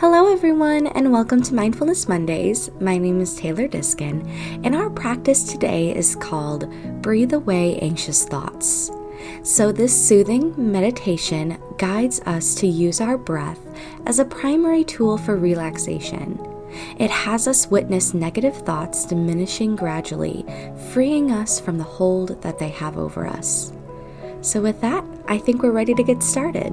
Hello, everyone, and welcome to Mindfulness Mondays. My name is Taylor Diskin, and our practice today is called Breathe Away Anxious Thoughts. So, this soothing meditation guides us to use our breath as a primary tool for relaxation. It has us witness negative thoughts diminishing gradually, freeing us from the hold that they have over us. So, with that, I think we're ready to get started.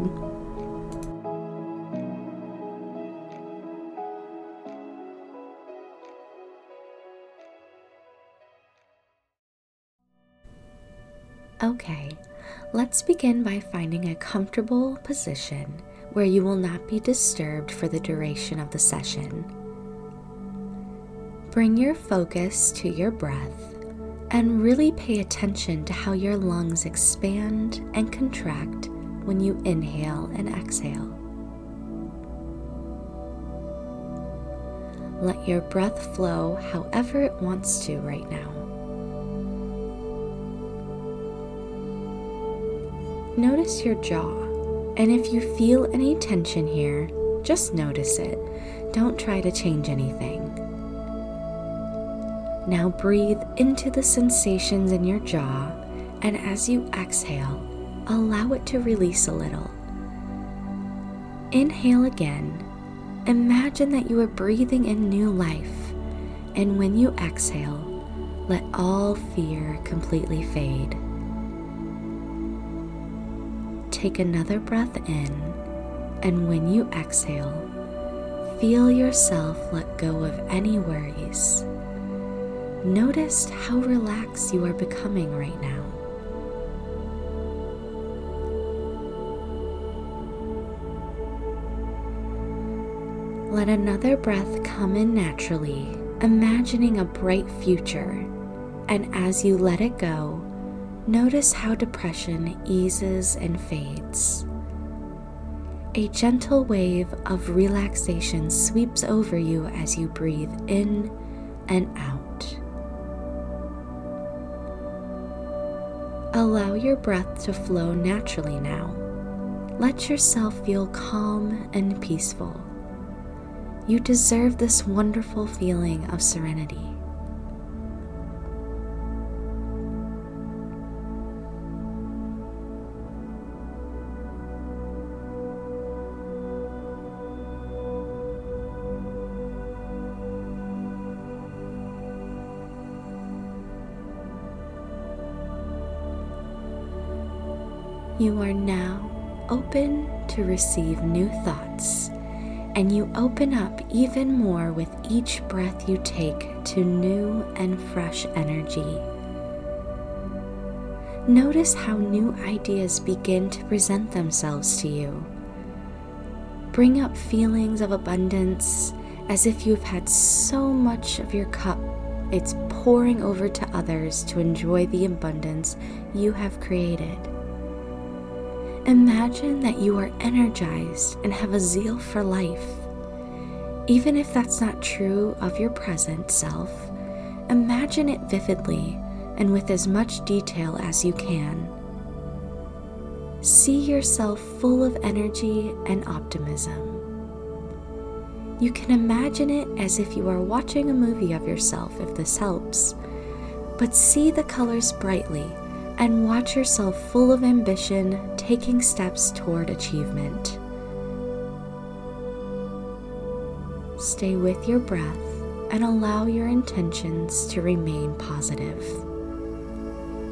Okay, let's begin by finding a comfortable position where you will not be disturbed for the duration of the session. Bring your focus to your breath and really pay attention to how your lungs expand and contract when you inhale and exhale. Let your breath flow however it wants to right now. Notice your jaw, and if you feel any tension here, just notice it. Don't try to change anything. Now breathe into the sensations in your jaw, and as you exhale, allow it to release a little. Inhale again. Imagine that you are breathing in new life, and when you exhale, let all fear completely fade. Take another breath in, and when you exhale, feel yourself let go of any worries. Notice how relaxed you are becoming right now. Let another breath come in naturally, imagining a bright future. And as you let it go, Notice how depression eases and fades. A gentle wave of relaxation sweeps over you as you breathe in and out. Allow your breath to flow naturally now. Let yourself feel calm and peaceful. You deserve this wonderful feeling of serenity. You are now open to receive new thoughts, and you open up even more with each breath you take to new and fresh energy. Notice how new ideas begin to present themselves to you. Bring up feelings of abundance as if you've had so much of your cup, it's pouring over to others to enjoy the abundance you have created. Imagine that you are energized and have a zeal for life. Even if that's not true of your present self, imagine it vividly and with as much detail as you can. See yourself full of energy and optimism. You can imagine it as if you are watching a movie of yourself, if this helps, but see the colors brightly and watch yourself full of ambition, taking steps toward achievement. Stay with your breath and allow your intentions to remain positive.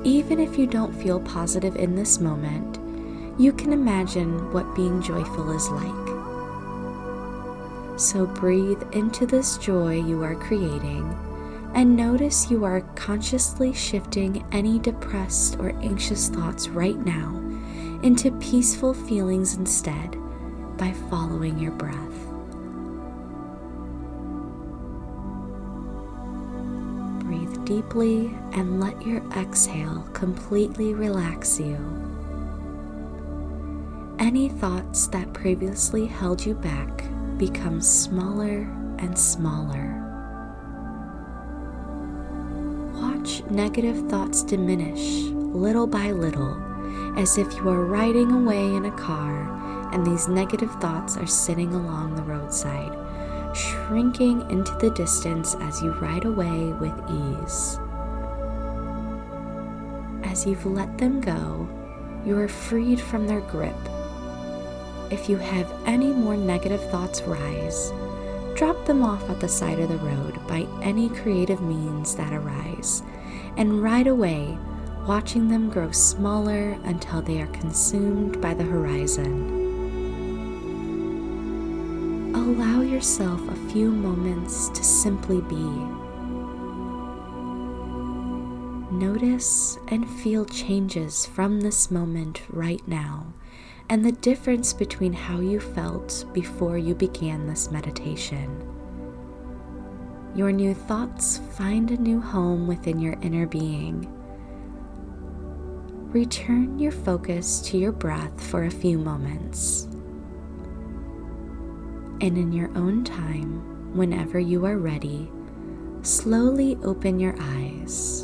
Even if you don't feel positive in this moment, you can imagine what being joyful is like. So breathe into this joy you are creating and notice you are consciously shifting any depressed or anxious thoughts right now into peaceful feelings instead by following your breath. Breathe deeply and let your exhale completely relax you. Any thoughts that previously held you back become smaller and smaller. Negative thoughts diminish little by little, as if you are riding away in a car and these negative thoughts are sitting along the roadside, shrinking into the distance as you ride away with ease. As you've let them go, you are freed from their grip. If you have any more negative thoughts rise, drop them off at the side of the road by any creative means that arise, and ride away, watching them grow smaller until they are consumed by the horizon. Allow yourself a few moments to simply be. Notice and feel changes from this moment right now and the difference between how you felt before you began this meditation. Your new thoughts find a new home within your inner being. Return your focus to your breath for a few moments. And in your own time, whenever you are ready, slowly open your eyes.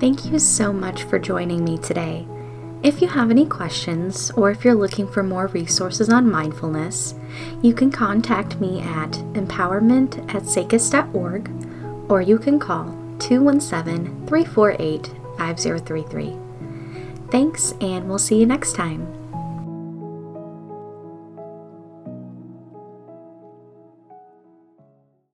Thank you so much for joining me today. If you have any questions or if you're looking for more resources on mindfulness, you can contact me at empowerment at sacis.org or you can call 217 348 5033. Thanks, and we'll see you next time.